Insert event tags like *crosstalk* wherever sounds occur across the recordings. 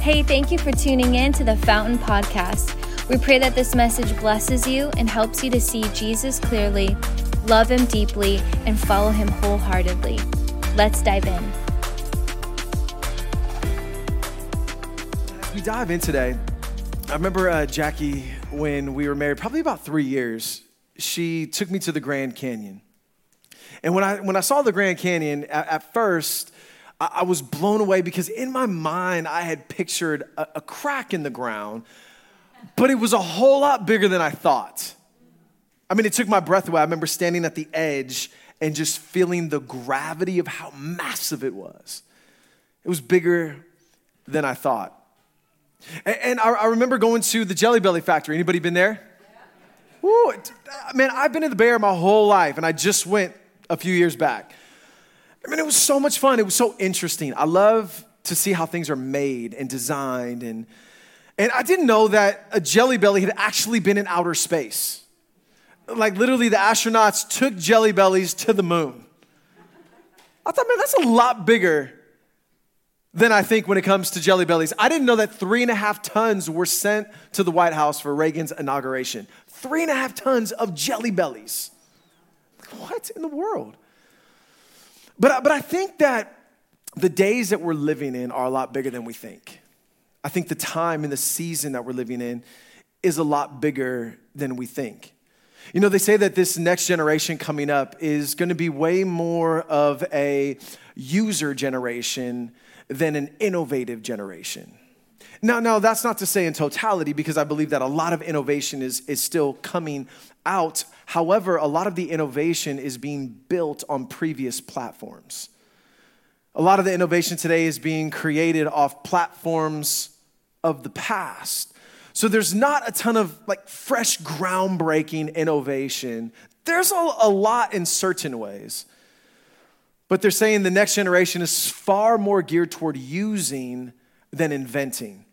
Hey, thank you for tuning in to the Fountain Podcast. We pray that this message blesses you and helps you to see Jesus clearly, love him deeply, and follow him wholeheartedly. Let's dive in. As we dive in today, I remember uh, Jackie when we were married, probably about three years. She took me to the Grand Canyon, and when I when I saw the Grand Canyon, at, at first I, I, was blown away because in my mind I had pictured a, a crack in the ground, but it was a whole lot bigger than I thought. I mean, it took my breath away. I remember standing at the edge and just feeling the gravity of how massive it was. It was bigger than I thought. And, and I, remember going to the Jelly Belly factory. Anybody been there? Woo, man, I've been in the Bay Area my whole life, and I just went a few years back. I mean, it was so much fun. It was so interesting. I love to see how things are made and designed. And, and I didn't know that a Jelly Belly had actually been in outer space. Like, literally, the astronauts took Jelly Bellies to the moon. I thought, man, that's a lot bigger than I think when it comes to Jelly Bellies. I didn't know that three and a half tons were sent to the White House for Reagan's inauguration. Three and a half tons of Jelly Bellies. What in the world? But, but I think that the days that we're living in are a lot bigger than we think. I think the time and the season that we're living in is a lot bigger than we think. You know, they say that this next generation coming up is going to be way more of a user generation than an innovative generation. Now, now that's not to say in totality, because I believe that a lot of innovation is, is still coming out. However, a lot of the innovation is being built on previous platforms. A lot of the innovation today is being created off platforms of the past. So there's not a ton of like fresh, groundbreaking innovation. There's a, a lot in certain ways. But they're saying the next generation is far more geared toward using than inventing.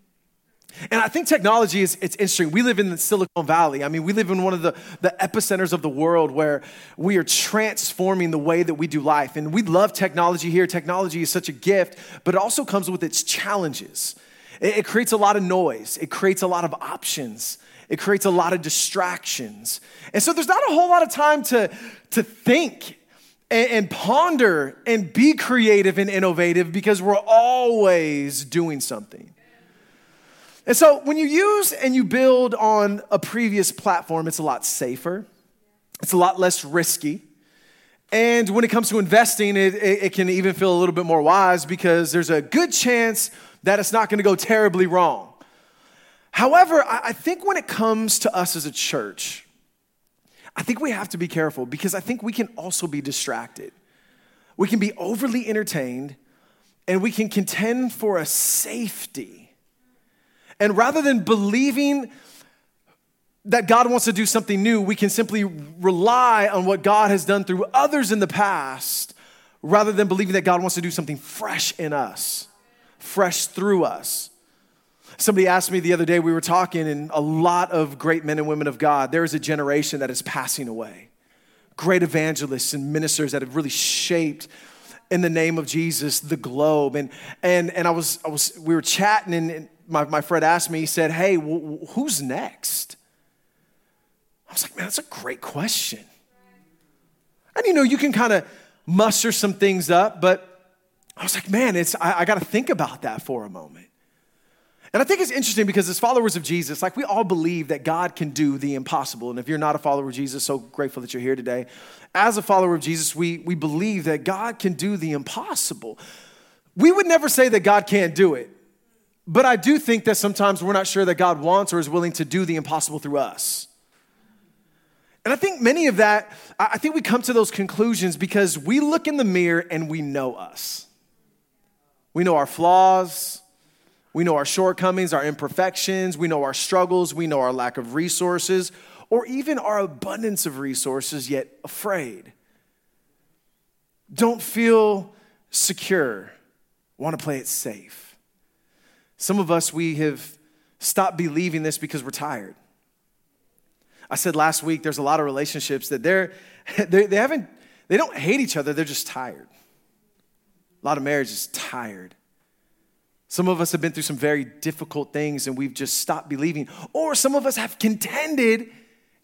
And I think technology is it's interesting. We live in the Silicon Valley. I mean, we live in one of the, the epicenters of the world where we are transforming the way that we do life. And we love technology here. Technology is such a gift, but it also comes with its challenges. It, it creates a lot of noise, it creates a lot of options, it creates a lot of distractions. And so there's not a whole lot of time to, to think and, and ponder and be creative and innovative because we're always doing something. And so when you use and you build on a previous platform, it's a lot safer, it's a lot less risky. And when it comes to investing, it, it, it, can even feel a little bit more wise because there's a good chance that it's not going to go terribly wrong. However, I, I think when it comes to us as a church, I think we have to be careful because I think we can also be distracted. We can be overly entertained and we can contend for a safety. And rather than believing that God wants to do something new, we can simply rely on what God has done through others in the past rather than believing that God wants to do something fresh in us, fresh through us. Somebody asked me the other day, we were talking, and a lot of great men and women of God, there is a generation that is passing away. Great evangelists and ministers that have really shaped in the name of Jesus the globe. And, and, and I, was, I was, we were chatting, and my, my friend asked me, he said, Hey, who's next? I was like, Man, that's a great question. And you know, you can kind of muster some things up, but I was like, Man, it's, I, I got to think about that for a moment. And I think it's interesting because as followers of Jesus, like we all believe that God can do the impossible. And if you're not a follower of Jesus, so grateful that you're here today. As a follower of Jesus, we, we believe that God can do the impossible. We would never say that God can't do it. But I do think that sometimes we're not sure that God wants or is willing to do the impossible through us. And I think many of that, I think we come to those conclusions because we look in the mirror and we know us. We know our flaws, we know our shortcomings, our imperfections, we know our struggles, we know our lack of resources, or even our abundance of resources, yet afraid. Don't feel secure, want to play it safe. Some of us, we have stopped believing this because we're tired. I said last week there's a lot of relationships that they're, *laughs* they, they haven't, they don't hate each other, they're just tired. A lot of marriage is tired. Some of us have been through some very difficult things and we've just stopped believing. Or some of us have contended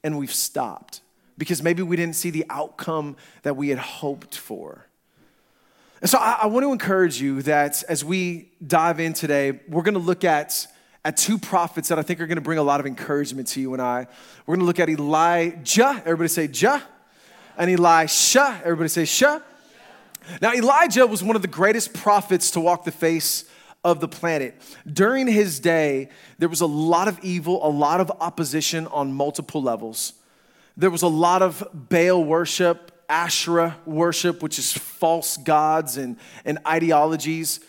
and we've stopped because maybe we didn't see the outcome that we had hoped for. And so I, I want to encourage you that as we dive in today, we're going to look at, at two prophets that I think are going to bring a lot of encouragement to you and I. We're going to look at Elijah. Everybody say Jah. And Elisha. Everybody say Shah. Now, Elijah was one of the greatest prophets to walk the face of the planet. During his day, there was a lot of evil, a lot of opposition on multiple levels. There was a lot of Baal worship, Asherah worship, which is false gods and, and ideologies.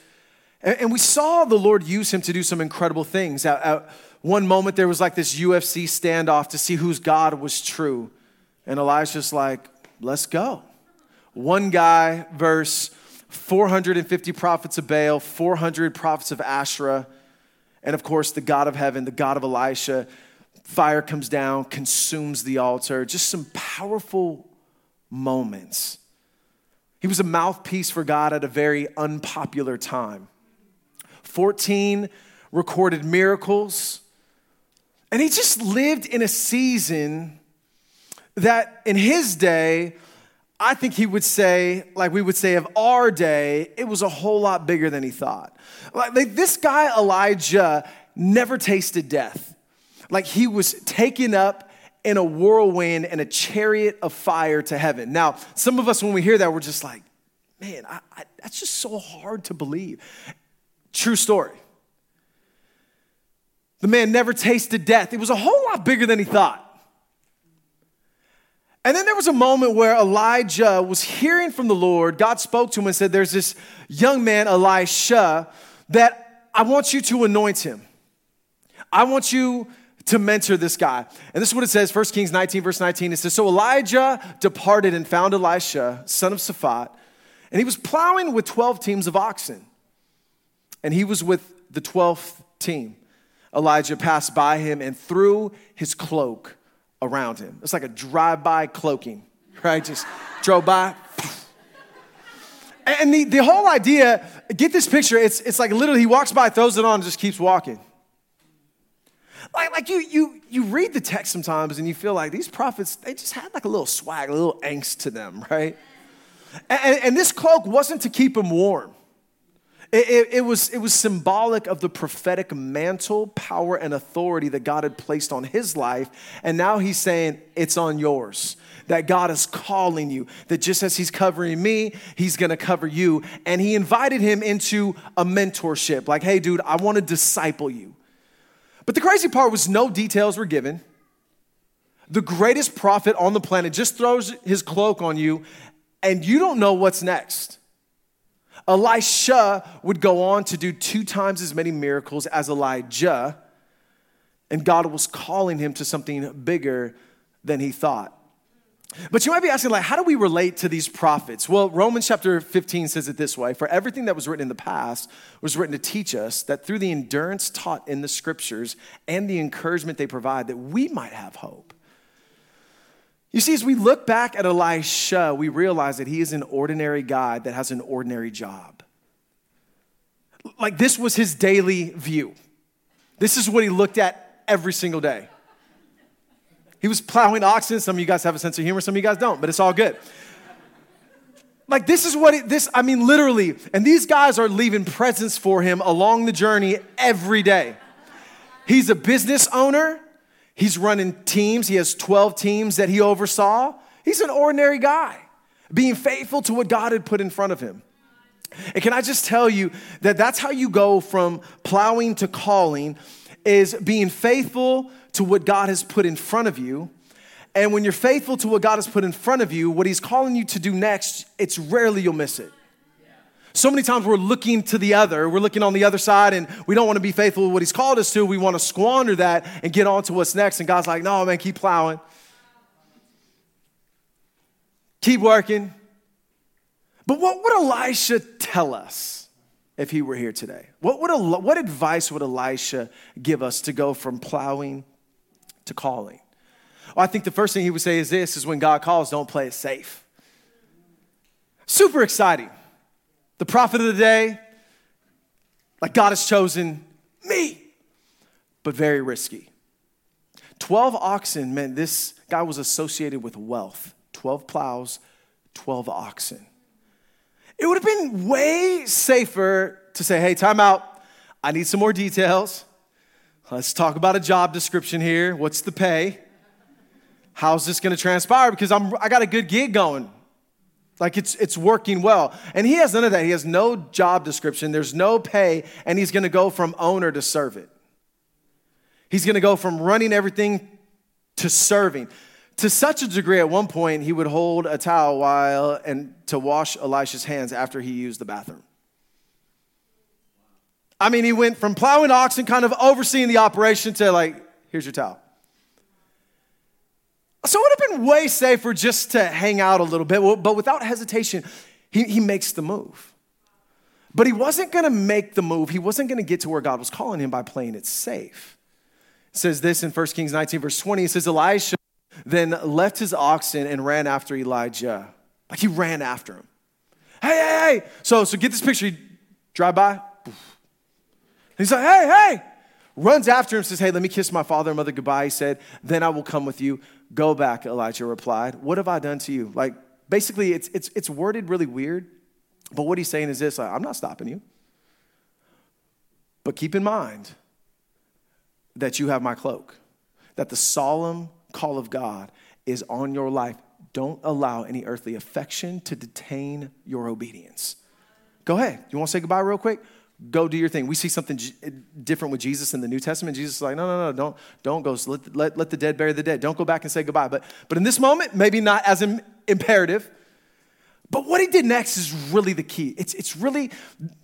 And, and we saw the Lord use him to do some incredible things. At, at one moment, there was like this UFC standoff to see whose God was true. And Elijah's like, let's go. One guy verse 450 prophets of Baal, 400 prophets of Asherah, and of course, the God of heaven, the God of Elisha. Fire comes down, consumes the altar. Just some powerful moments. He was a mouthpiece for God at a very unpopular time. 14 recorded miracles. And he just lived in a season that in his day, I think he would say, like we would say of our day, it was a whole lot bigger than he thought. Like, like this guy, Elijah, never tasted death. Like he was taken up in a whirlwind and a chariot of fire to heaven. Now, some of us, when we hear that, we're just like, man, I, I, that's just so hard to believe. True story. The man never tasted death. It was a whole lot bigger than he thought. And then there was a moment where Elijah was hearing from the Lord. God spoke to him and said, There's this young man, Elisha, that I want you to anoint him. I want you to mentor this guy. And this is what it says, 1 Kings 19, verse 19. It says, So Elijah departed and found Elisha, son of Shaphat, and he was plowing with 12 teams of oxen. And he was with the 12th team. Elijah passed by him and threw his cloak around him. It's like a drive-by cloaking, right? Just drove by. And the, the whole idea, get this picture, it's, it's like literally he walks by, throws it on, and just keeps walking. Like, like you, you, you read the text sometimes and you feel like these prophets, they just had like a little swag, a little angst to them, right? And, and this cloak wasn't to keep him warm. It, it, it, was, it was symbolic of the prophetic mantle, power, and authority that God had placed on his life. And now he's saying, It's on yours. That God is calling you, that just as he's covering me, he's gonna cover you. And he invited him into a mentorship like, Hey, dude, I wanna disciple you. But the crazy part was no details were given. The greatest prophet on the planet just throws his cloak on you, and you don't know what's next. Elisha would go on to do two times as many miracles as Elijah, and God was calling him to something bigger than he thought. But you might be asking, like, how do we relate to these prophets? Well, Romans chapter 15 says it this way For everything that was written in the past was written to teach us that through the endurance taught in the scriptures and the encouragement they provide, that we might have hope. You see, as we look back at Elisha, we realize that he is an ordinary guy that has an ordinary job. Like, this was his daily view. This is what he looked at every single day. He was plowing oxen. Some of you guys have a sense of humor, some of you guys don't, but it's all good. Like, this is what it, this, I mean, literally, and these guys are leaving presents for him along the journey every day. He's a business owner. He's running teams. He has 12 teams that he oversaw. He's an ordinary guy, being faithful to what God had put in front of him. And can I just tell you that that's how you go from plowing to calling is being faithful to what God has put in front of you. And when you're faithful to what God has put in front of you, what he's calling you to do next, it's rarely you'll miss it. So many times we're looking to the other, we're looking on the other side, and we don't want to be faithful to what He's called us to. We want to squander that and get on to what's next. And God's like, no, man, keep plowing. Keep working. But what would Elisha tell us if he were here today? What, would, what advice would Elisha give us to go from plowing to calling? Well, I think the first thing he would say is this is when God calls, don't play it safe. Super exciting the prophet of the day, Like God has chosen me, but very risky. 12 oxen meant this guy was associated with wealth 12 plows, 12 oxen. It would have been way safer to say, hey, time out. I need some more details. Let's talk about a job description here. What's the pay? How's this going to transpire? Because I'm, I got a good gig going. Like it's, it's working well. And he has none of that. He has no job description, there's no pay, and he's going to go from owner to servant. He's going to go from running everything to serving. To such a degree, at one point, he would hold a towel while and to wash Elisha's hands after he used the bathroom. I mean, he went from plowing oxen, kind of overseeing the operation, to like, here's your towel. So it would have been way safer just to hang out a little bit, but without hesitation, he, he makes the move. But he wasn't gonna make the move, he wasn't gonna get to where God was calling him by playing it safe. It says this in 1 Kings 19, verse 20. It says, Elisha then left his oxen and ran after Elijah. Like he ran after him. Hey, hey, hey. So, so get this picture. He drive by. He's like, hey, hey. Runs after him, says, hey, let me kiss my father and mother goodbye. He said, then I will come with you. Go back, Elijah replied. What have I done to you? Like, basically, it's, it's, it's worded really weird. But what he's saying is this I'm not stopping you. But keep in mind that you have my cloak, that the solemn call of God is on your life. Don't allow any earthly affection to detain your obedience. Go ahead. You want to say goodbye real quick? Go do your thing. We see something different with Jesus in the New Testament. Jesus is like, no, no, no, don't, don't go. Let, let, let the dead bury the dead. Don't go back and say goodbye. But, but in this moment, maybe not as Im- imperative. But what he did next is really the key. It's, it's really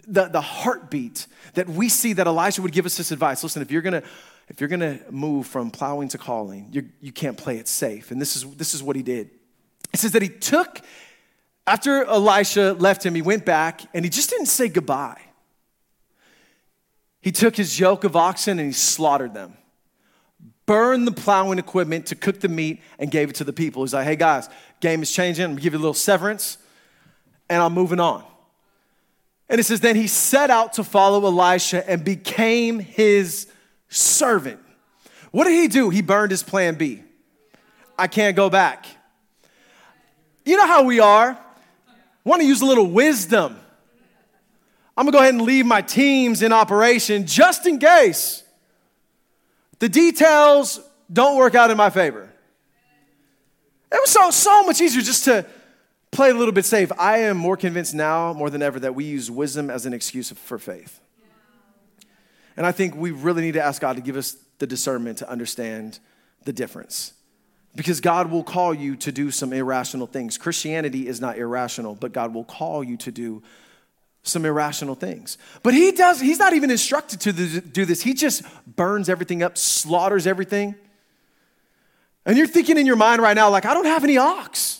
the, the heartbeat that we see that Elijah would give us this advice. Listen, if you're gonna if you're gonna move from plowing to calling, you, you can't play it safe. And this is this is what he did. It says that he took, after Elisha left him, he went back and he just didn't say goodbye. He took his yoke of oxen and he slaughtered them, burned the plowing equipment to cook the meat, and gave it to the people. He's like, hey guys, game is changing. I'm gonna give you a little severance and I'm moving on. And it says, then he set out to follow Elisha and became his servant. What did he do? He burned his plan B. I can't go back. You know how we are. Want to use a little wisdom. I'm gonna go ahead and leave my teams in operation just in case the details don't work out in my favor. It was so, so much easier just to play a little bit safe. I am more convinced now, more than ever, that we use wisdom as an excuse for faith. And I think we really need to ask God to give us the discernment to understand the difference. Because God will call you to do some irrational things. Christianity is not irrational, but God will call you to do some irrational things. But he does, he's not even instructed to do this. He just burns everything up, slaughters everything. And you're thinking in your mind right now, like, I don't have any ox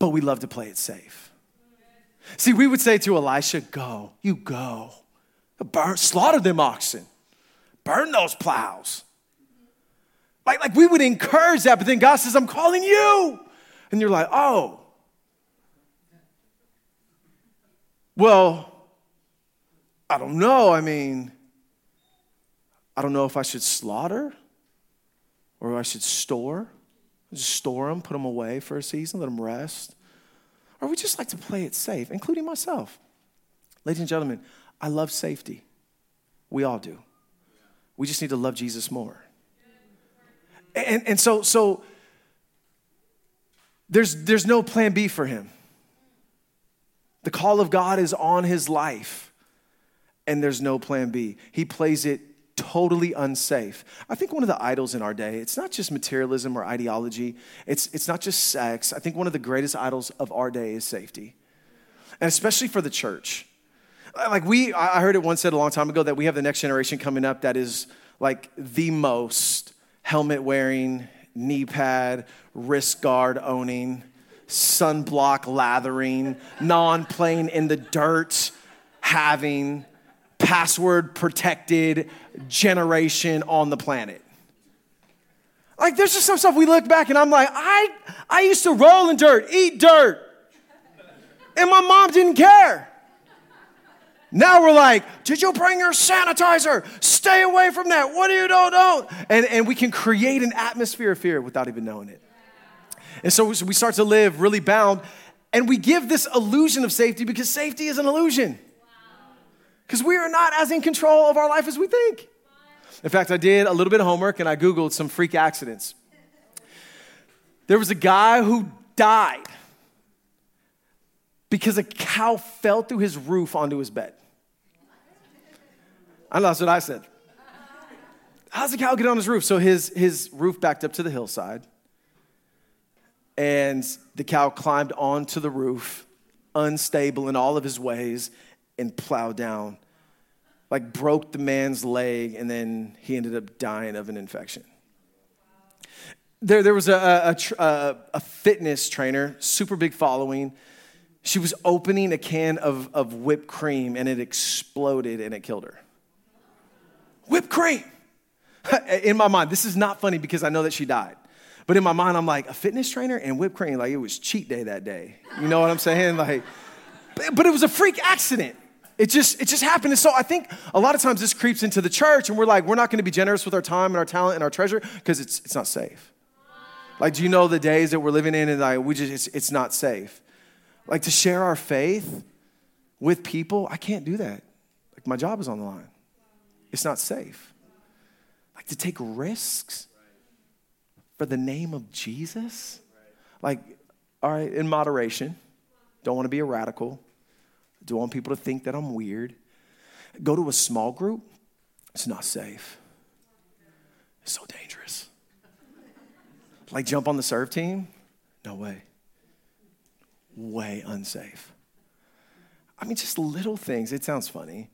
but we love to play it safe. See, we would say to Elisha, Go, you go. Burn, slaughter them oxen, burn those plows. Like, like we would encourage that, but then God says, I'm calling you. And you're like, Oh. Well, I don't know. I mean, I don't know if I should slaughter or I should store. Just store them, put them away for a season, let them rest. Or we just like to play it safe, including myself. Ladies and gentlemen, I love safety. We all do. We just need to love Jesus more. And, and so, so there's, there's no plan B for him. The call of God is on his life, and there's no plan B. He plays it totally unsafe. I think one of the idols in our day, it's not just materialism or ideology, it's, it's not just sex. I think one of the greatest idols of our day is safety, and especially for the church. Like we, I heard it once said a long time ago that we have the next generation coming up that is like the most helmet wearing, knee pad, wrist guard owning, sunblock lathering, non playing in the dirt having password protected generation on the planet. Like there's just some stuff we look back and I'm like, I I used to roll in dirt, eat dirt. And my mom didn't care. Now we're like, did you bring your sanitizer? Stay away from that. What do you do? Don't. And, and we can create an atmosphere of fear without even knowing it. And so we start to live really bound, and we give this illusion of safety because safety is an illusion. Because we are not as in control of our life as we think. In fact, I did a little bit of homework and I Googled some freak accidents. There was a guy who died because a cow fell through his roof onto his bed. I know that's what I said. How's the cow get on his roof? So his, his roof backed up to the hillside, and the cow climbed onto the roof, unstable in all of his ways, and plowed down. Like broke the man's leg, and then he ended up dying of an infection. There, there was a, a, a, a fitness trainer, super big following. She was opening a can of, of whipped cream and it exploded and it killed her whipped cream. *laughs* in my mind, this is not funny because I know that she died. But in my mind, I'm like, a fitness trainer and whipped cream, like it was cheat day that day. You know what I'm saying? Like, but it was a freak accident. It just, it just happened. And so I think a lot of times this creeps into the church and we're like, we're not going to be generous with our time and our talent and our treasure because it's, it's not safe. Like, do you know the days that we're living in and like, we just, it's, it's not safe. Like to share our faith with people, I can't do that. Like my job is on the line. It's not safe. Like to take risks for the name of Jesus? Like, all right, in moderation. Don't want to be a radical. Don't want people to think that I'm weird. Go to a small group. It's not safe. It's so dangerous. Like jump on the serve team? No way. Way unsafe. I mean, just little things. It sounds funny.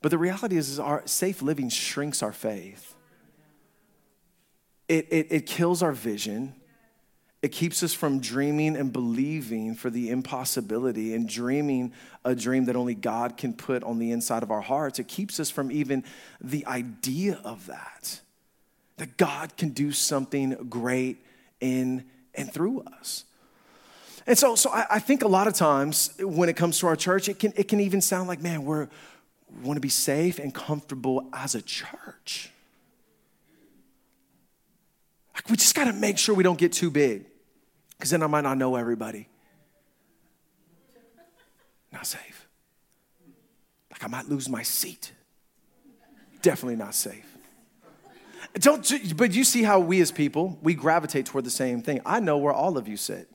But the reality is, is our safe living shrinks our faith. It, it, it kills our vision. It keeps us from dreaming and believing for the impossibility and dreaming a dream that only God can put on the inside of our hearts. It keeps us from even the idea of that, that God can do something great in and through us. And so, so I, I think a lot of times when it comes to our church, it can, it can even sound like, man, we're, we want to be safe and comfortable as a church. Like we just got to make sure we don't get too big because then I might not know everybody. Not safe. Like I might lose my seat. Definitely not safe. Don't, but you see how we as people, we gravitate toward the same thing. I know where all of you sit.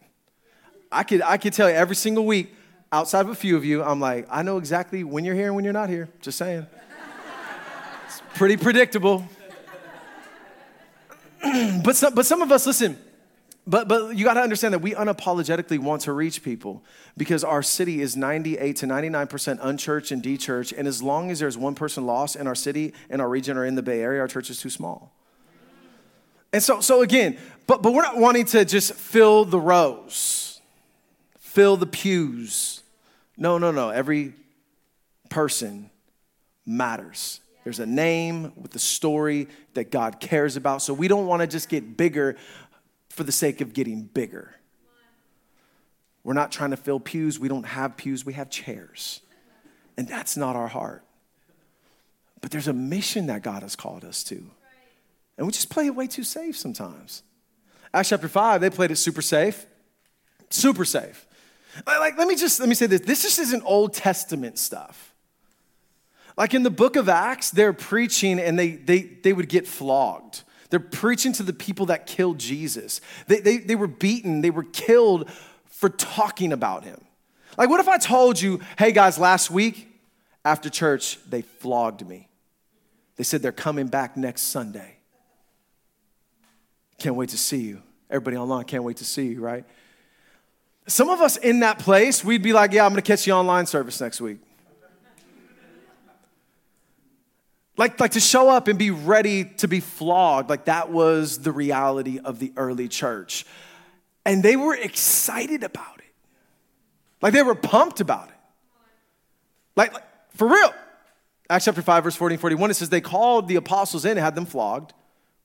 I could, I could tell you every single week, outside of a few of you, I'm like, I know exactly when you're here and when you're not here. Just saying. it's pretty predictable. *clears throat* but, some, but some of us, listen, but, but you got to understand that we unapologetically want to reach people because our city is 98 to 99% unchurched and dechurched. And as long as there's one person lost in our city, in our region, or in the Bay Area, our church is too small. And so, so again, but, but we're not wanting to just fill the rows, fill the pews, no, no, no. Every person matters. There's a name with a story that God cares about. So we don't want to just get bigger for the sake of getting bigger. We're not trying to fill pews. We don't have pews, we have chairs. And that's not our heart. But there's a mission that God has called us to. And we just play it way too safe sometimes. Acts chapter 5, they played it super safe. Super safe. Like, let me just let me say this. This just isn't Old Testament stuff. Like in the book of Acts, they're preaching and they they they would get flogged. They're preaching to the people that killed Jesus. They, they, they were beaten, they were killed for talking about him. Like, what if I told you, hey guys, last week after church, they flogged me? They said they're coming back next Sunday. Can't wait to see you. Everybody online can't wait to see you, right? Some of us in that place, we'd be like, yeah, I'm gonna catch you online service next week. Like, like to show up and be ready to be flogged, like that was the reality of the early church. And they were excited about it. Like they were pumped about it. Like, like for real. Acts chapter 5, verse 40 and 41, it says they called the apostles in and had them flogged,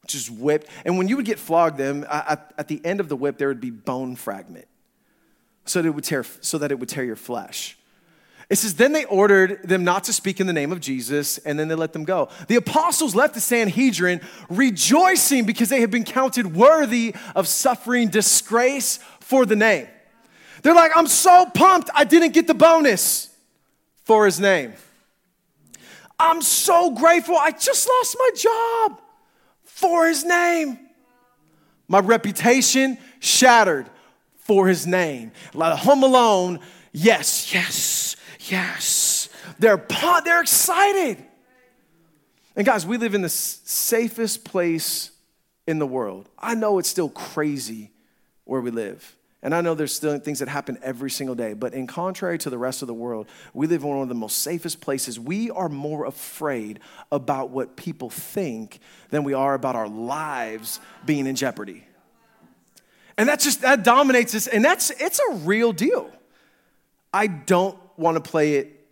which is whipped. And when you would get flogged them, at, at the end of the whip, there would be bone fragment so that it would tear, so that it would tear your flesh. It says, Then they ordered them not to speak in the name of Jesus, and then they let them go. The apostles left the Sanhedrin rejoicing because they had been counted worthy of suffering disgrace for the name. They're like, I'm so pumped I didn't get the bonus for his name. I'm so grateful I just lost my job for his name. My reputation shattered for his name. Like Home Alone, yes, yes, yes. They're, they're excited. And guys, we live in the safest place in the world. I know it's still crazy where we live. And I know there's still things that happen every single day, but in contrary to the rest of the world, we live in one of the most safest places. We are more afraid about what people think than we are about our lives being in jeopardy. And that just that dominates us, and that's it's a real deal. I don't want to play it,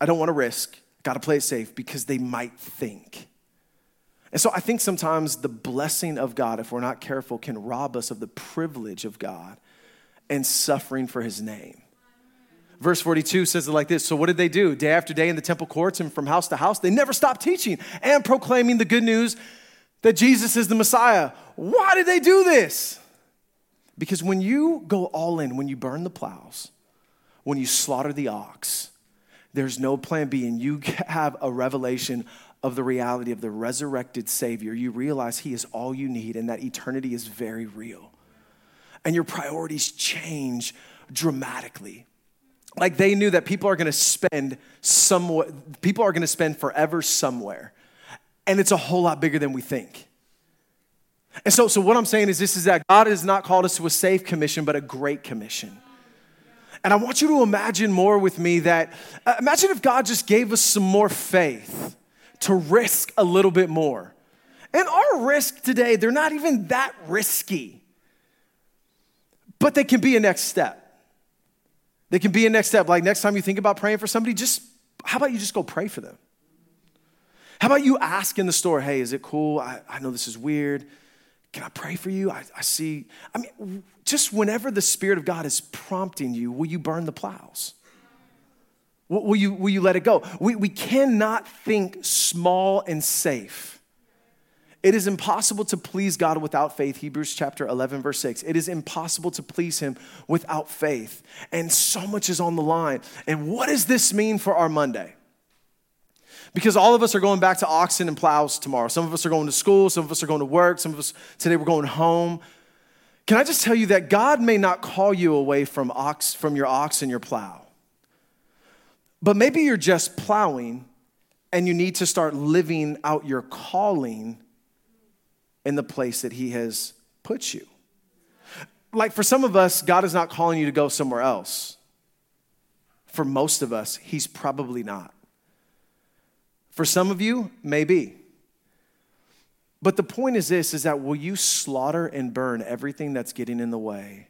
I don't want to risk, gotta play it safe because they might think. And so I think sometimes the blessing of God, if we're not careful, can rob us of the privilege of God and suffering for his name. Verse 42 says it like this So, what did they do? Day after day in the temple courts and from house to house, they never stopped teaching and proclaiming the good news that Jesus is the Messiah. Why did they do this? Because when you go all in, when you burn the plows, when you slaughter the ox, there's no plan B, and you *laughs* have a revelation of the reality of the resurrected Savior. You realize He is all you need, and that eternity is very real and your priorities change dramatically. Like they knew that people are gonna spend somewhere, people are gonna spend forever somewhere. And it's a whole lot bigger than we think. And so, so what I'm saying is this is that God has not called us to a safe commission, but a great commission. And I want you to imagine more with me that, uh, imagine if God just gave us some more faith to risk a little bit more. And our risk today, they're not even that risky but they can be a next step. They can be a next step. Like next time you think about praying for somebody, just how about you just go pray for them? How about you ask in the store, hey, is it cool? I, I know this is weird. Can I pray for you? I, I see. I mean, just whenever the Spirit of God is prompting you, will you burn the plows? Will, you, will you let it go? We, we cannot think small and safe it is impossible to please God without faith. Hebrews chapter 11, verse 6. It is impossible to please Him without faith. And so much is on the line. And what does this mean for our Monday? Because all of us are going back to oxen and plows tomorrow. Some of us are going to school, some of us are going to work, some of us today we're going home. Can I just tell you that God may not call you away from ox from your ox and your plow. But maybe you're just plowing and you need to start living out your calling in the place that He has put you. Like for some of us, God is not calling you to go somewhere else. For most of us, He's probably not. For some of you, maybe. But the point is this is that will you slaughter and burn everything that's getting in the way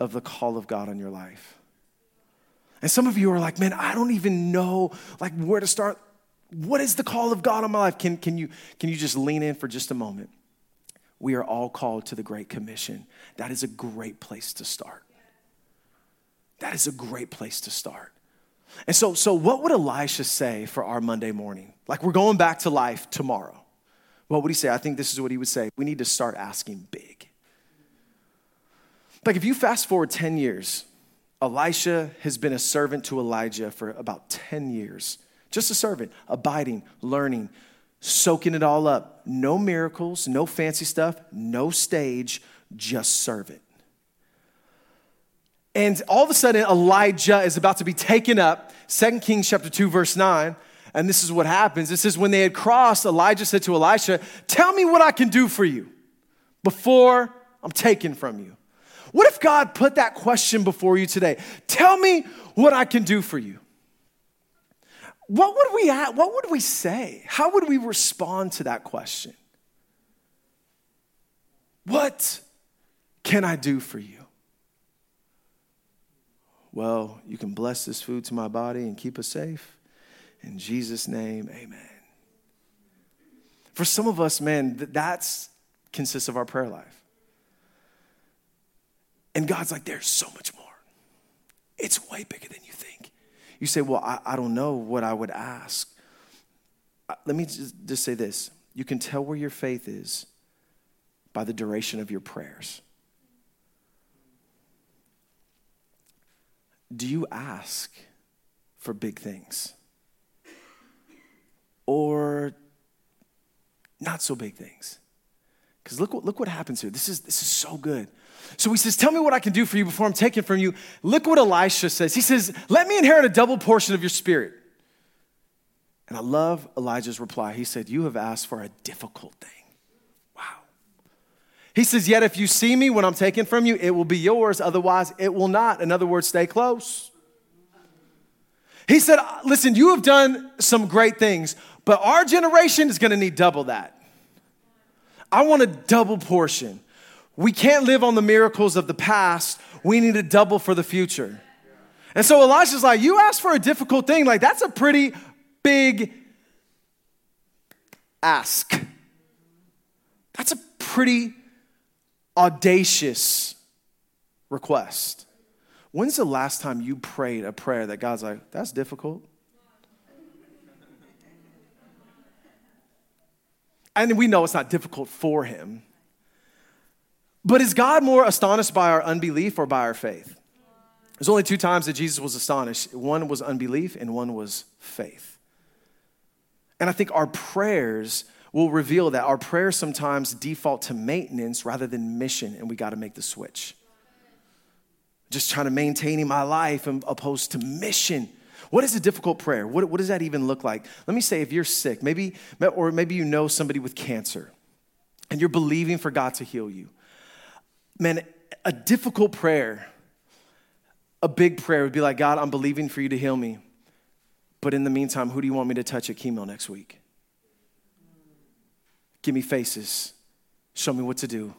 of the call of God on your life? And some of you are like, man, I don't even know like where to start. What is the call of God on my life? Can, can, you, can you just lean in for just a moment? We are all called to the Great Commission. That is a great place to start. That is a great place to start. And so, so what would Elisha say for our Monday morning? Like we're going back to life tomorrow. What would he say? I think this is what he would say. We need to start asking big. Like if you fast forward 10 years, Elisha has been a servant to Elijah for about 10 years. Just a servant, abiding, learning, soaking it all up. No miracles, no fancy stuff, no stage, just serve it. And all of a sudden, Elijah is about to be taken up. 2 Kings chapter 2, verse 9. And this is what happens. It says, when they had crossed, Elijah said to Elisha, Tell me what I can do for you before I'm taken from you. What if God put that question before you today? Tell me what I can do for you what would we what would we say? How would we respond to that question? What can I do for you? Well, you can bless this food to my body and keep us safe. In Jesus' name, amen. For some of us, man, that's consists of our prayer life. And God's like, there's so much more. It's way bigger than you think. you say, Well, I, I don't know what I would ask. Uh, let me just, just say this you can tell where your faith is by the duration of your prayers. Do you ask for big things? Or not so big things? Because look, look what happens here. This is, this is so good. So he says, Tell me what I can do for you before I'm taken from you. Look what Elisha says. He says, Let me inherit a double portion of your spirit. And I love Elijah's reply. He said, You have asked for a difficult thing. He says, Yet if you see me when I'm taken from you, it will be yours. Otherwise, it will not. In other words, stay close. He said, Listen, you have done some great things, but our generation is gonna need double that. I want a double portion. We can't live on the miracles of the past. We need a double for the future. And so Elijah's like, You asked for a difficult thing. Like, that's a pretty big ask. That's a pretty audacious request. When's the last time you prayed a prayer that God's like, That's difficult? And we know it's not difficult for him. But is God more astonished by our unbelief or by our faith? There's only two times that Jesus was astonished one was unbelief, and one was faith. And I think our prayers will reveal that our prayers sometimes default to maintenance rather than mission, and we got to make the switch. Just trying to maintaining my life opposed to mission. What is a difficult prayer? What, what does that even look like? Let me say if you're sick, maybe, or maybe you know somebody with cancer, and you're believing for God to heal you man, a difficult prayer, a big prayer would be like, God, I'm believing for you to heal me. But in the meantime, who do you want me to touch at chemo next week? Give me faces. Show me what to do.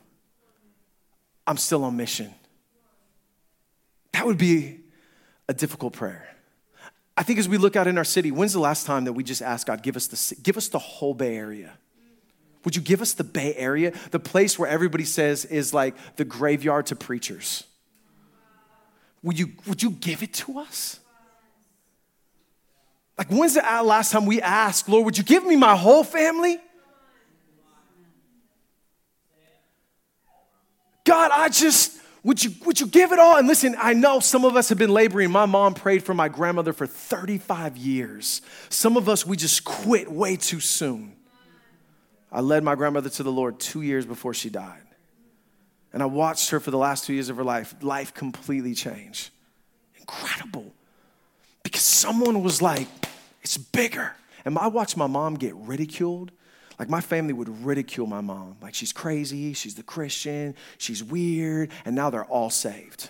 I'm still on mission. That would be a difficult prayer. I think as we look out in our city, when's the last time that we just asked God, give us the, give us the whole Bay Area? Would you give us the Bay Area, the place where everybody says is like the graveyard to preachers? Would you, would you give it to us? Like, when's the last time we asked, Lord, would you give me my whole family? God, I just, would you, would you give it all? And listen, I know some of us have been laboring. My mom prayed for my grandmother for 35 years. Some of us, we just quit way too soon. I led my grandmother to the Lord two years before she died. And I watched her for the last two years of her life, life completely change. Incredible. Because someone was like, it's bigger. And I watched my mom get ridiculed. Like my family would ridicule my mom. Like she's crazy, she's the Christian, she's weird, and now they're all saved.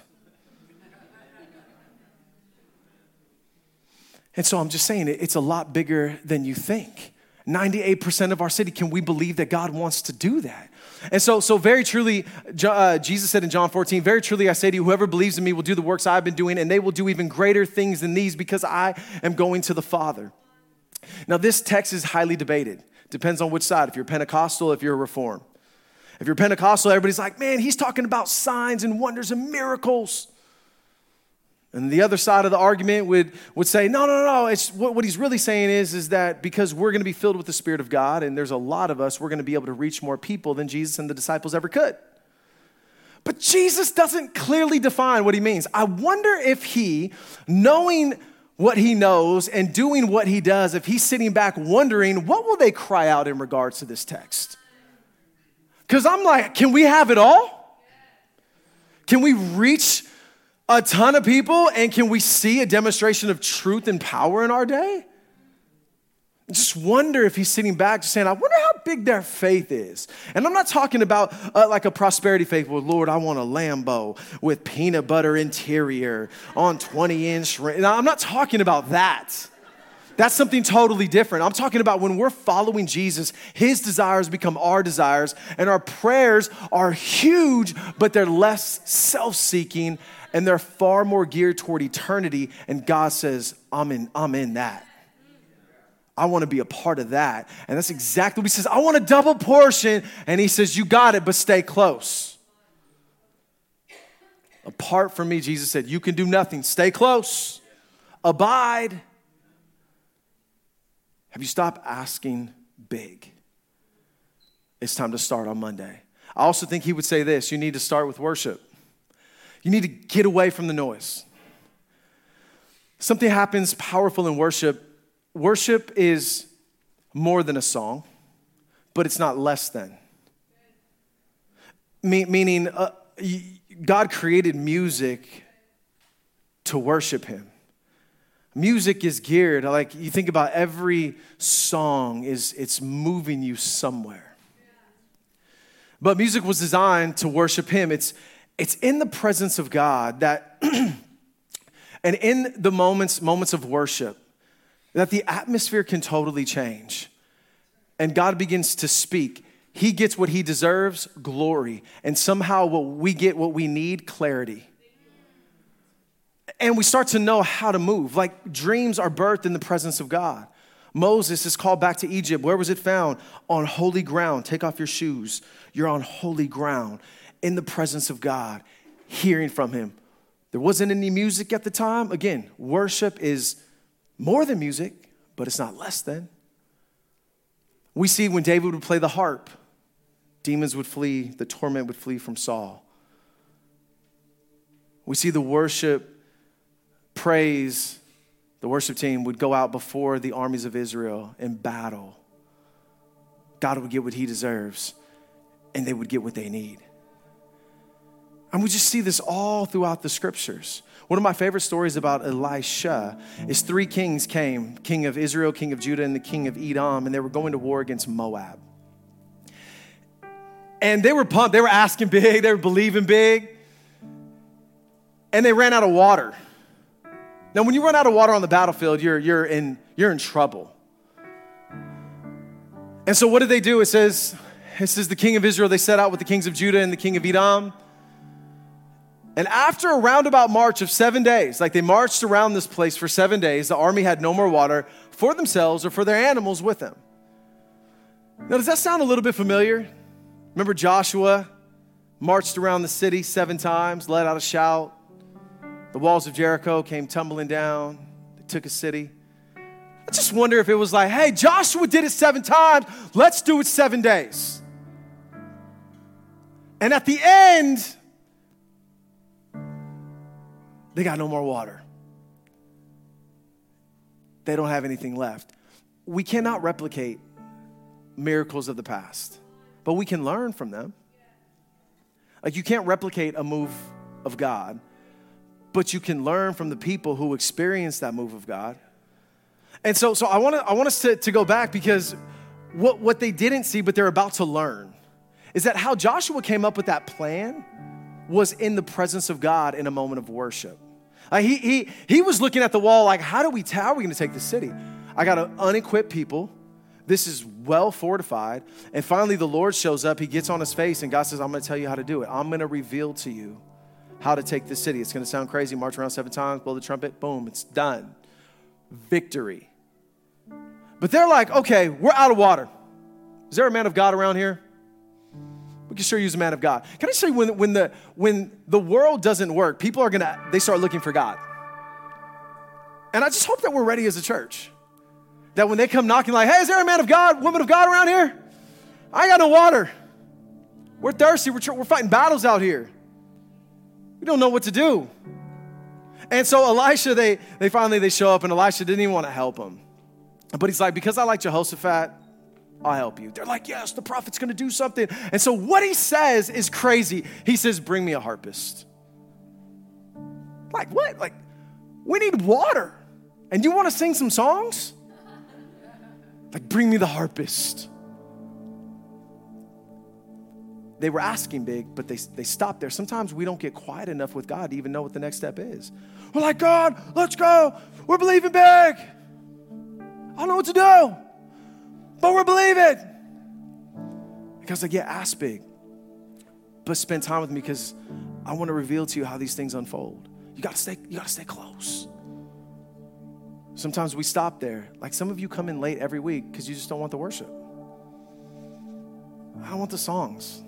And so I'm just saying, it's a lot bigger than you think. 98% of our city. Can we believe that God wants to do that? And so, so very truly, uh, Jesus said in John 14, very truly I say to you, whoever believes in me will do the works I've been doing, and they will do even greater things than these because I am going to the Father. Now, this text is highly debated. Depends on which side. If you're Pentecostal, if you're a Reform. If you're Pentecostal, everybody's like, man, he's talking about signs and wonders and miracles. And the other side of the argument would, would say, no, no, no, it's what, what he's really saying is, is that because we're going to be filled with the Spirit of God, and there's a lot of us, we're going to be able to reach more people than Jesus and the disciples ever could. But Jesus doesn't clearly define what he means. I wonder if he, knowing what he knows and doing what he does, if he's sitting back wondering, what will they cry out in regards to this text? Because I'm like, can we have it all? Can we reach a ton of people and can we see a demonstration of truth and power in our day? Just wonder if he's sitting back just saying, I wonder how big their faith is. And I'm not talking about uh, like a prosperity faith, well, Lord, I want a Lambo with peanut butter interior on 20 inch. I'm not talking about that. That's something totally different. I'm talking about when we're following Jesus, his desires become our desires, and our prayers are huge, but they're less self seeking and they're far more geared toward eternity. And God says, I'm in, I'm in that. I want to be a part of that. And that's exactly what he says. I want a double portion. And he says, You got it, but stay close. Apart from me, Jesus said, You can do nothing. Stay close. abide. Have you stopped asking big? It's time to start on Monday. I also think he would say this you need to start with worship. You need to get away from the noise. Something happens powerful in worship. Worship is more than a song, but it's not less than. Me- meaning, uh, God created music to worship Him. Music is geared, like you think about every song is it's moving you somewhere. But music was designed to worship him. It's it's in the presence of God that *clears throat* and in the moments moments of worship that the atmosphere can totally change. And God begins to speak. He gets what he deserves, glory, and somehow what we get what we need, clarity and we start to know how to move. Like dreams are birthed in the presence of God. Moses is called back to Egypt. Where was it found? On holy ground. Take off your shoes. You're on holy ground in the presence of God, hearing from Him. There wasn't any music at the time. Again, worship is more than music, but it's not less than. We see when David would play the harp, demons would flee, the torment would flee from Saul. We see the worship praise, the worship team would go out before the armies of Israel in battle. God would get what he deserves, and they would get what they need. And we just see this all throughout the scriptures. One of my favorite stories about Elisha is three kings came king of Israel, king of Judah, and the king of Edom, and they were going to war against Moab. And they were pumped, they were asking big, they were believing big, and they ran out of water. Now, when you run out of water on the battlefield, you're, you're, in, you're in trouble. And so, what did they do? It says, it says the king of Israel, they set out with the kings of Judah and the king of Edom. And after a roundabout march of seven days, like they marched around this place for seven days, the army had no more water for themselves or for their animals with them. Now, does that sound a little bit familiar? Remember Joshua marched around the city seven times, let out a shout, the walls of Jericho came tumbling down. They took a city. I just wonder if it was like, hey, Joshua did it seven times. Let's do it seven days. And at the end, they got no more water. They don't have anything left. We cannot replicate miracles of the past, but we can learn from them. Like, you can't replicate a move of God, but you can learn from the people who experience that move of God. And so, so I, wanna, I want us to, to go back because what, what they didn't see, but they're about to learn, is that how Joshua came up with that plan was in the presence of God in a moment of worship. Uh, he, he, he was looking at the wall like, how do we, how are we going to take the city? I got unequipped people. This is well fortified. And finally, the Lord shows up. He gets on his face, and God says, I'm going to tell you how to do it. I'm going to reveal to you how to take this city. It's going to sound crazy. March around seven times, blow the trumpet, boom, it's done. Victory. But they're like, okay, we're out of water. Is there a man of God around here? Can sure use a man of God. Can I say when, when, the, when the world doesn't work, people are to, they start looking for God. And I just hope that we're ready as a church. That when they come knocking, like, hey, is there a man of God, woman of God around here? I got no water. We're thirsty. We're, we're fighting battles out here. We don't know what to do. And so Elisha, they, they finally they show up, and Elisha didn't even want to help him. But he's like, because I like Jehoshaphat, I'll help you. They're like, yes, the prophet's gonna do something. And so what he says is crazy. He says, bring me a harpist. Like, what? Like, we need water. And you wanna sing some songs? Like, bring me the harpist they were asking big, but they, they stopped there. Sometimes we don't get quiet enough with God to even know what the next step is. We're like, God, let's go. We're believing big. I don't know what to do, but we're believing. Because I get asked big, but spend time with me because I want to reveal to you how these things unfold. You gotta stay, you gotta stay close. Sometimes we stop there. Like some of you come in late every week because you just don't want the worship. I don't want the songs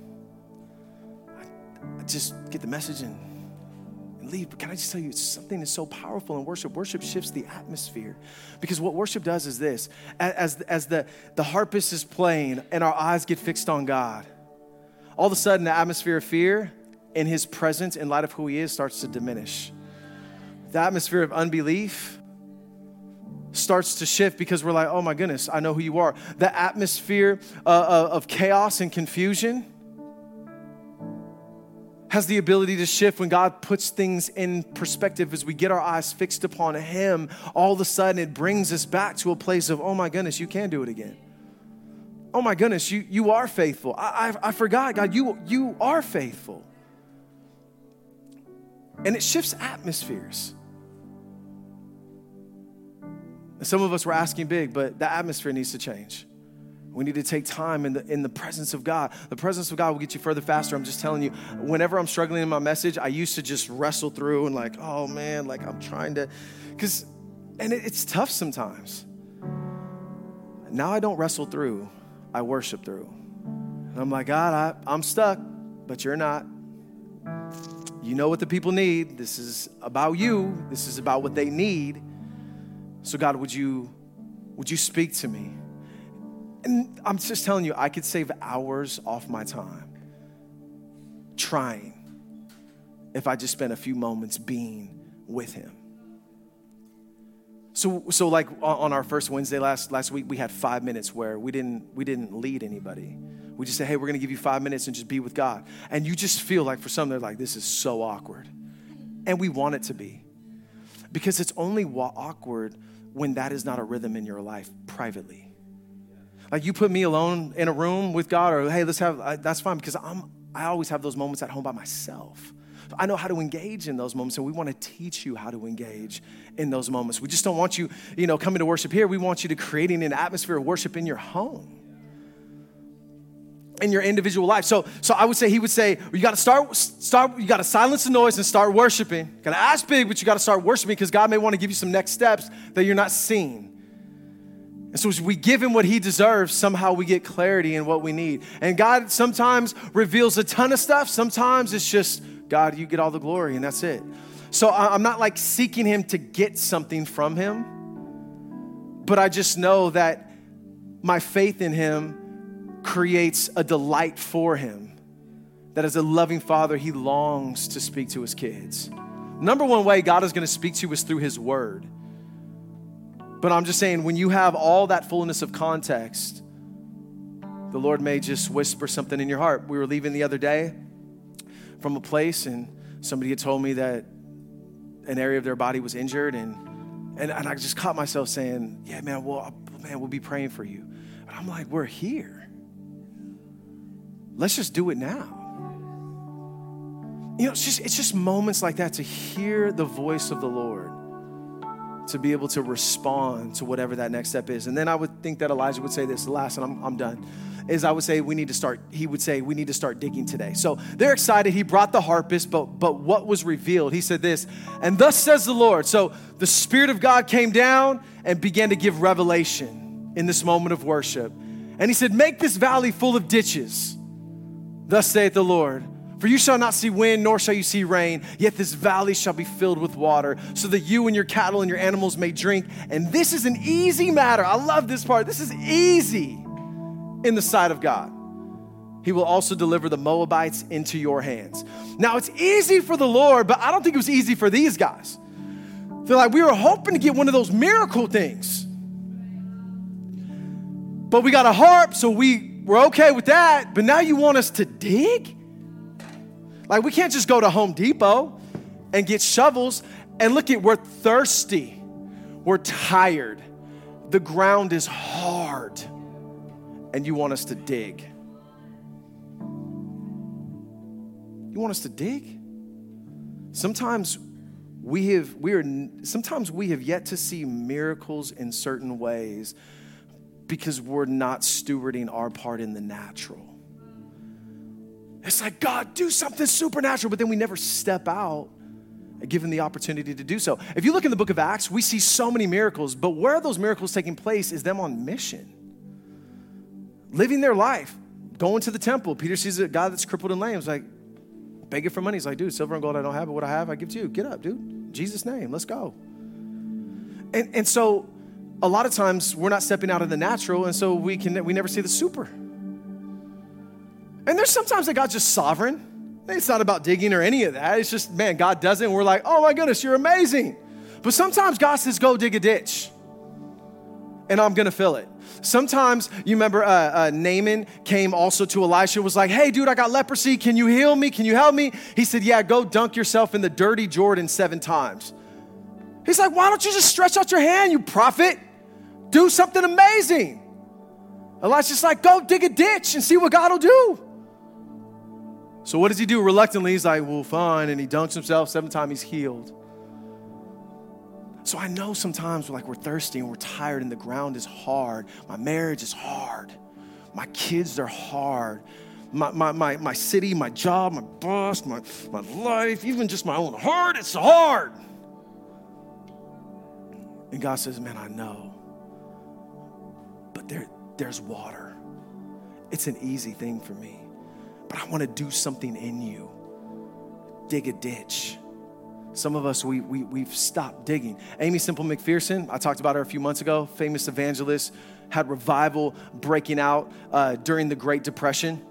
I just get the message and, leave. But can I just tell you, it's something that's so powerful in worship. Worship shifts the atmosphere. Because what worship does is this as, as the, the harpist is playing and our eyes get fixed on God, all of a sudden the atmosphere of fear in his presence, in light of who he is, starts to diminish. The atmosphere of unbelief starts to shift because we're like, oh my goodness, I know who you are. The atmosphere uh, uh of chaos and confusion has the ability to shift when God puts things in perspective as we get our eyes fixed upon Him. All of a sudden, it brings us back to a place of, oh my goodness, you can do it again. Oh my goodness, you, you are faithful. I, I, I forgot, God, you, you are faithful. And it shifts atmospheres. Some of us were asking big, but the atmosphere needs to change. We need to take time in the, in the presence of God. The presence of God will get you further faster. I'm just telling you, whenever I'm struggling in my message, I used to just wrestle through and, like, oh man, like I'm trying to, because, and it, it's tough sometimes. Now I don't wrestle through, I worship through. And I'm like, God, I, I'm stuck, but you're not. You know what the people need. This is about you, this is about what they need. So, God, would you, would you speak to me? And I'm just telling you, I could save hours off my time trying if I just spent a few moments being with Him. So, so like on our first Wednesday last, last week, we had five minutes where we didn't, we didn't lead anybody. We just said, hey, we're gonna give you five minutes and just be with God. And you just feel like for some, they're like, this is so awkward. And we want it to be. Because it's only awkward when that is not a rhythm in your life privately. Like you put me alone in a room with God, or hey, let's have that's fine because I'm I always have those moments at home by myself. I know how to engage in those moments, and we want to teach you how to engage in those moments. We just don't want you, you know, coming to worship here. We want you to creating an atmosphere of worship in your home in your individual life. So, so I would say he would say, you got to start, start, you got to silence the noise and start worshiping. Got to ask big, but you got to start worshiping because God may want to give you some next steps that you're not seeing. And so as we give him what he deserves, somehow we get clarity in what we need. And God sometimes reveals a ton of stuff. Sometimes it's just, God, you get all the glory, and that's it. So I'm not like seeking him to get something from him, but I just know that my faith in him creates a delight for him. That as a loving father, he longs to speak to his kids. Number one way God is going to speak to you is through his word. But I'm just saying, when you have all that fullness of context, the Lord may just whisper something in your heart. We were leaving the other day from a place, and somebody had told me that an area of their body was injured, and and, and I just caught myself saying, "Yeah, man, well, man, we'll be praying for you." But I'm like, "We're here. Let's just do it now." You know, it's just it's just moments like that to hear the voice of the Lord to be able to respond to whatever that next step is. And then I would think that Elijah would say this, last, and I'm, I'm done, is I would say we need to start, he would say, we need to start digging today. So they're excited. He brought the harpist, but, but what was revealed? He said this, and thus says the Lord. So the Spirit of God came down and began to give revelation in this moment of worship. And he said, Make this valley full of ditches. Thus saith the Lord. For you shall not see wind, nor shall you see rain, yet this valley shall be filled with water, so that you and your cattle and your animals may drink. And this is an easy matter. I love this part. This is easy in the sight of God. He will also deliver the Moabites into your hands. Now, it's easy for the Lord, but I don't think it was easy for these guys. They're like, we were hoping to get one of those miracle things. But we got a harp, so we, we're okay with that. But now you want us to dig? Like, we can't just go to Home Depot and get shovels and look at we're thirsty, we're tired, the ground is hard, and you want us to dig. You want us to dig? Sometimes we have we are sometimes we have yet to see miracles in certain ways because we're not stewarding our part in the natural. It's like, God, do something supernatural, but then we never step out given the opportunity to do so. If you look in the book of Acts, we see so many miracles, but where are those miracles taking place is them on mission, living their life, going to the temple. Peter sees a guy that's crippled and lame. He's like, begging for money. He's like, dude, silver and gold I don't have, but what I have, I give to you. Get up, dude. In Jesus' name, let's go. And, and so a lot of times we're not stepping out of the natural, and so we can we never see the super. And there's sometimes that God's just sovereign. It's not about digging or any of that. It's just, man, God does it, and we're like, oh my goodness, you're amazing. But sometimes God says, go dig a ditch, and I'm gonna fill it. Sometimes you remember uh, uh, Naaman came also to Elisha, was like, hey, dude, I got leprosy. Can you heal me? Can you help me? He said, yeah, go dunk yourself in the dirty Jordan seven times. He's like, why don't you just stretch out your hand, you prophet? Do something amazing. Elisha's like, go dig a ditch and see what God will do. So what does he do? Reluctantly, he's like, well, fine. And he dunks himself seven times, he's healed. So I know sometimes we're like we're thirsty and we're tired and the ground is hard. My marriage is hard. My kids, they're hard. My, my, my, my city, my job, my boss, my, my life, even just my own heart, it's hard. And God says, Man, I know. But there, there's water. It's an easy thing for me. But I want to do something in you. Dig a ditch. Some of us, we, we, we've stopped digging. Aimee Semple McPherson, I talked about her a few months ago, famous evangelist, had revival breaking out uh, during the Great Depression.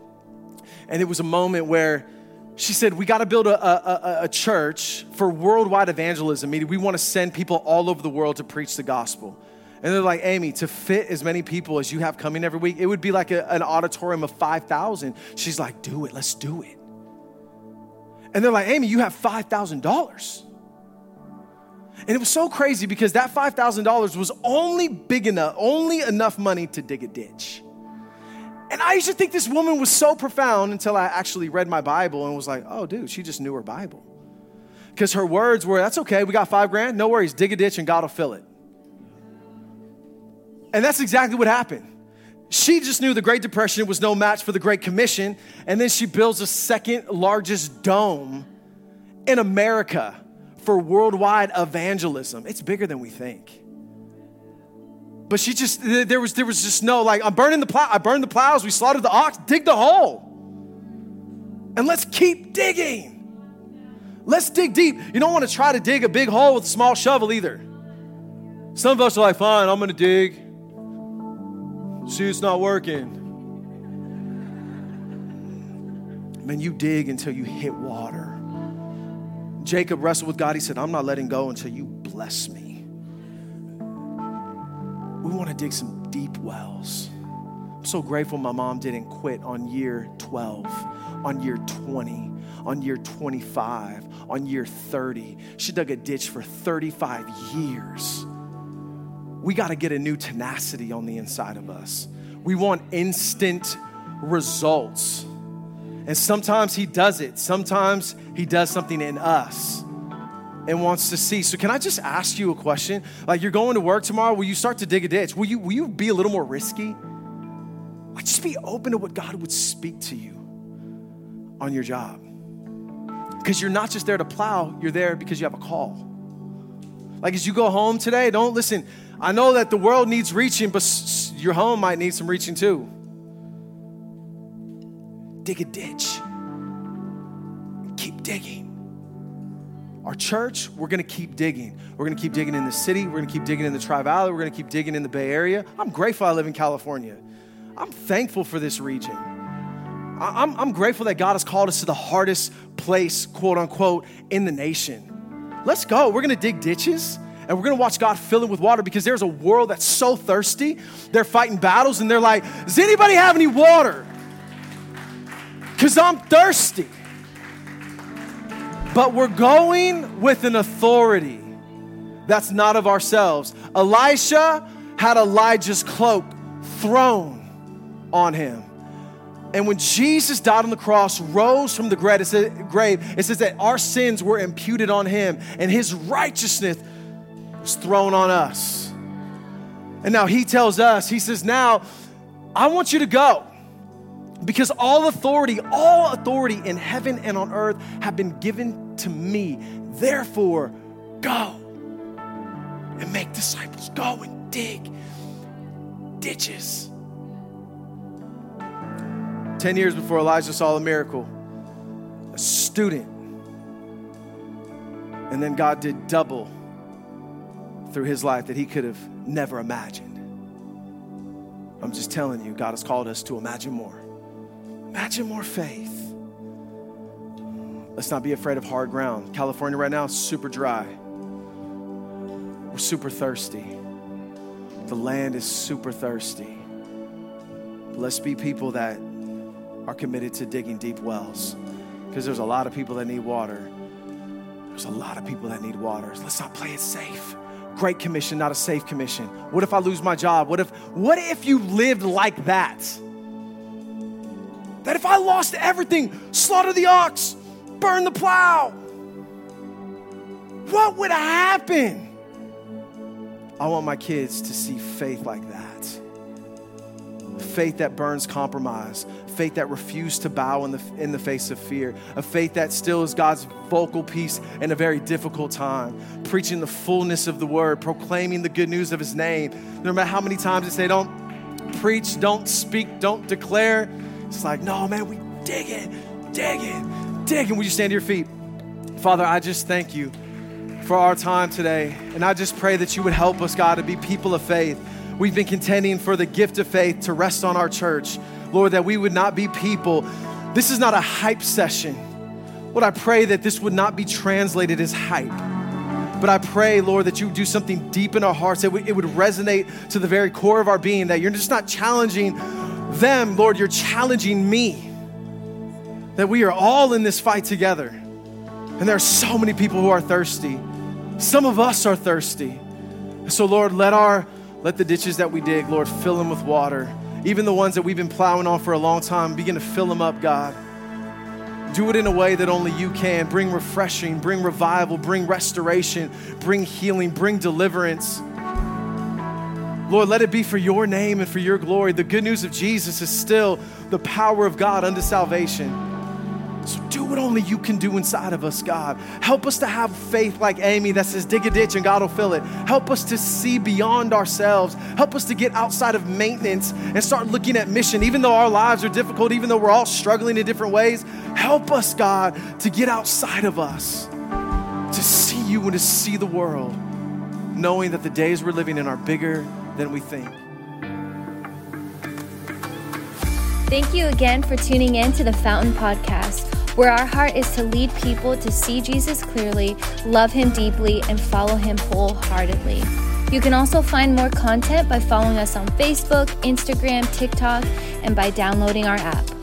And it was a moment where she said, We got to build a, a, a, church for worldwide evangelism, meaning we want to send people all over the world to preach the gospel. And they're like, Aimee, to fit as many people as you have coming every week, it would be like a, an auditorium of 5,000. She's like, Do it, let's do it. And they're like, Aimee, you have $5,000. And it was so crazy because that $5,000 was only big enough, only enough money to dig a ditch. And I used to think this woman was so profound until I actually read my Bible and was like, oh, dude, she just knew her Bible. Because her words were, that's okay, we got five grand, no worries, dig a ditch and God will fill it. And that's exactly what happened. She just knew the Great Depression was no match for the Great Commission, and then she builds the second largest dome in America for worldwide evangelism. It's bigger than we think. But she just there was there was just no like I'm burning the plow. I burned the plows. We slaughtered the ox. Dig the hole, and let's keep digging. Let's dig deep. You don't want to try to dig a big hole with a small shovel either. Some of us are like, fine, I'm gonna dig. See, it's not working. Man, you dig until you hit water. Jacob wrestled with God. He said, I'm not letting go until you bless me. We want to dig some deep wells. I'm so grateful my mom didn't quit on year 12, on year 20, on year 25, on year 30. She dug a ditch for 35 years we got to get a new tenacity on the inside of us. We want instant results. And sometimes He does it, sometimes He does something in us and wants to see. So, can I just ask you a question? Like, you're going to work tomorrow, will you start to dig a ditch? Will you, will you be a little more risky? Like, just be open to what God would speak to you on your job. Because you're not just there to plow, you're there because you have a call. Like, as you go home today, don't listen. I know that the world needs reaching, but your home might need some reaching too. Dig a ditch. Keep digging. Our church, we're gonna keep digging. We're gonna keep digging in the city. We're gonna keep digging in the Tri Valley. We're gonna keep digging in the Bay Area. I'm grateful I live in California. I'm thankful for this region. I'm, I'm grateful that God has called us to the hardest place, quote unquote, in the nation. Let's go. We're gonna dig ditches and we're gonna watch God fill it with water because there's a world that's so thirsty. They're fighting battles and they're like, Does anybody have any water? Because I'm thirsty. But we're going with an authority that's not of ourselves. Elisha had Elijah's cloak thrown on him. And when Jesus died on the cross, rose from the grave, it says that our sins were imputed on him and his righteousness was thrown on us. And now he tells us, he says, Now I want you to go because all authority, all authority in heaven and on earth have been given to me. Therefore, go and make disciples. Go and dig ditches. 10 years before Elijah saw a miracle, a student. And then God did double through his life that he could have never imagined. I'm just telling you, God has called us to imagine more. Imagine more faith. Let's not be afraid of hard ground. California right now is super dry. We're super thirsty. The land is super thirsty. But let's be people that are committed to digging deep wells because there's a lot of people that need water. There's a lot of people that need water. Let's not play it safe. Great commission, not a safe commission. What if I lose my job? What if what if you lived like that? That if I lost everything, slaughter the ox, burn the plow, what would happen? I want my kids to see faith like that. Faith that burns compromise, faith that refused to bow in the, in the face of fear, a faith that still is God's vocal piece in a very difficult time, preaching the fullness of the word, proclaiming the good news of his name. No matter how many times they say, don't preach, don't speak, don't declare, it's like, no, man, we dig it, dig it, dig it. Would you stand to your feet? Father, I just thank you for our time today. And I just pray that you would help us, God, to be people of faith. We've been contending for the gift of faith to rest on our church. Lord, that we would not be people. This is not a hype session. Lord, I pray that this would not be translated as hype. But I pray, Lord, that you would do something deep in our hearts, that it would resonate to the very core of our being, that you're just not challenging them, Lord, you're challenging me. That we are all in this fight together. And there are so many people who are thirsty. Some of us are thirsty. So, Lord, let our let the ditches that we dig, Lord, fill them with water. Even the ones that we've been plowing on for a long time, begin to fill them up, God. Do it in a way that only you can. Bring refreshing, bring revival, bring restoration, bring healing, bring deliverance. Lord, let it be for your name and for your glory. The good news of Jesus is still the power of God unto salvation. So do what only you can do inside of us, God. Help us to have faith like Aimee that says, dig a ditch and God will fill it. Help us to see beyond ourselves. Help us to get outside of maintenance and start looking at mission. Even though our lives are difficult, even though we're all struggling in different ways, help us, God, to get outside of us, to see you and to see the world, knowing that the days we're living in are bigger than we think. Thank you again for tuning in to the Fountain Podcast where our heart is to lead people to see Jesus clearly, love him deeply, and follow him wholeheartedly. You can also find more content by following us on Facebook, Instagram, TikTok, and by downloading our app.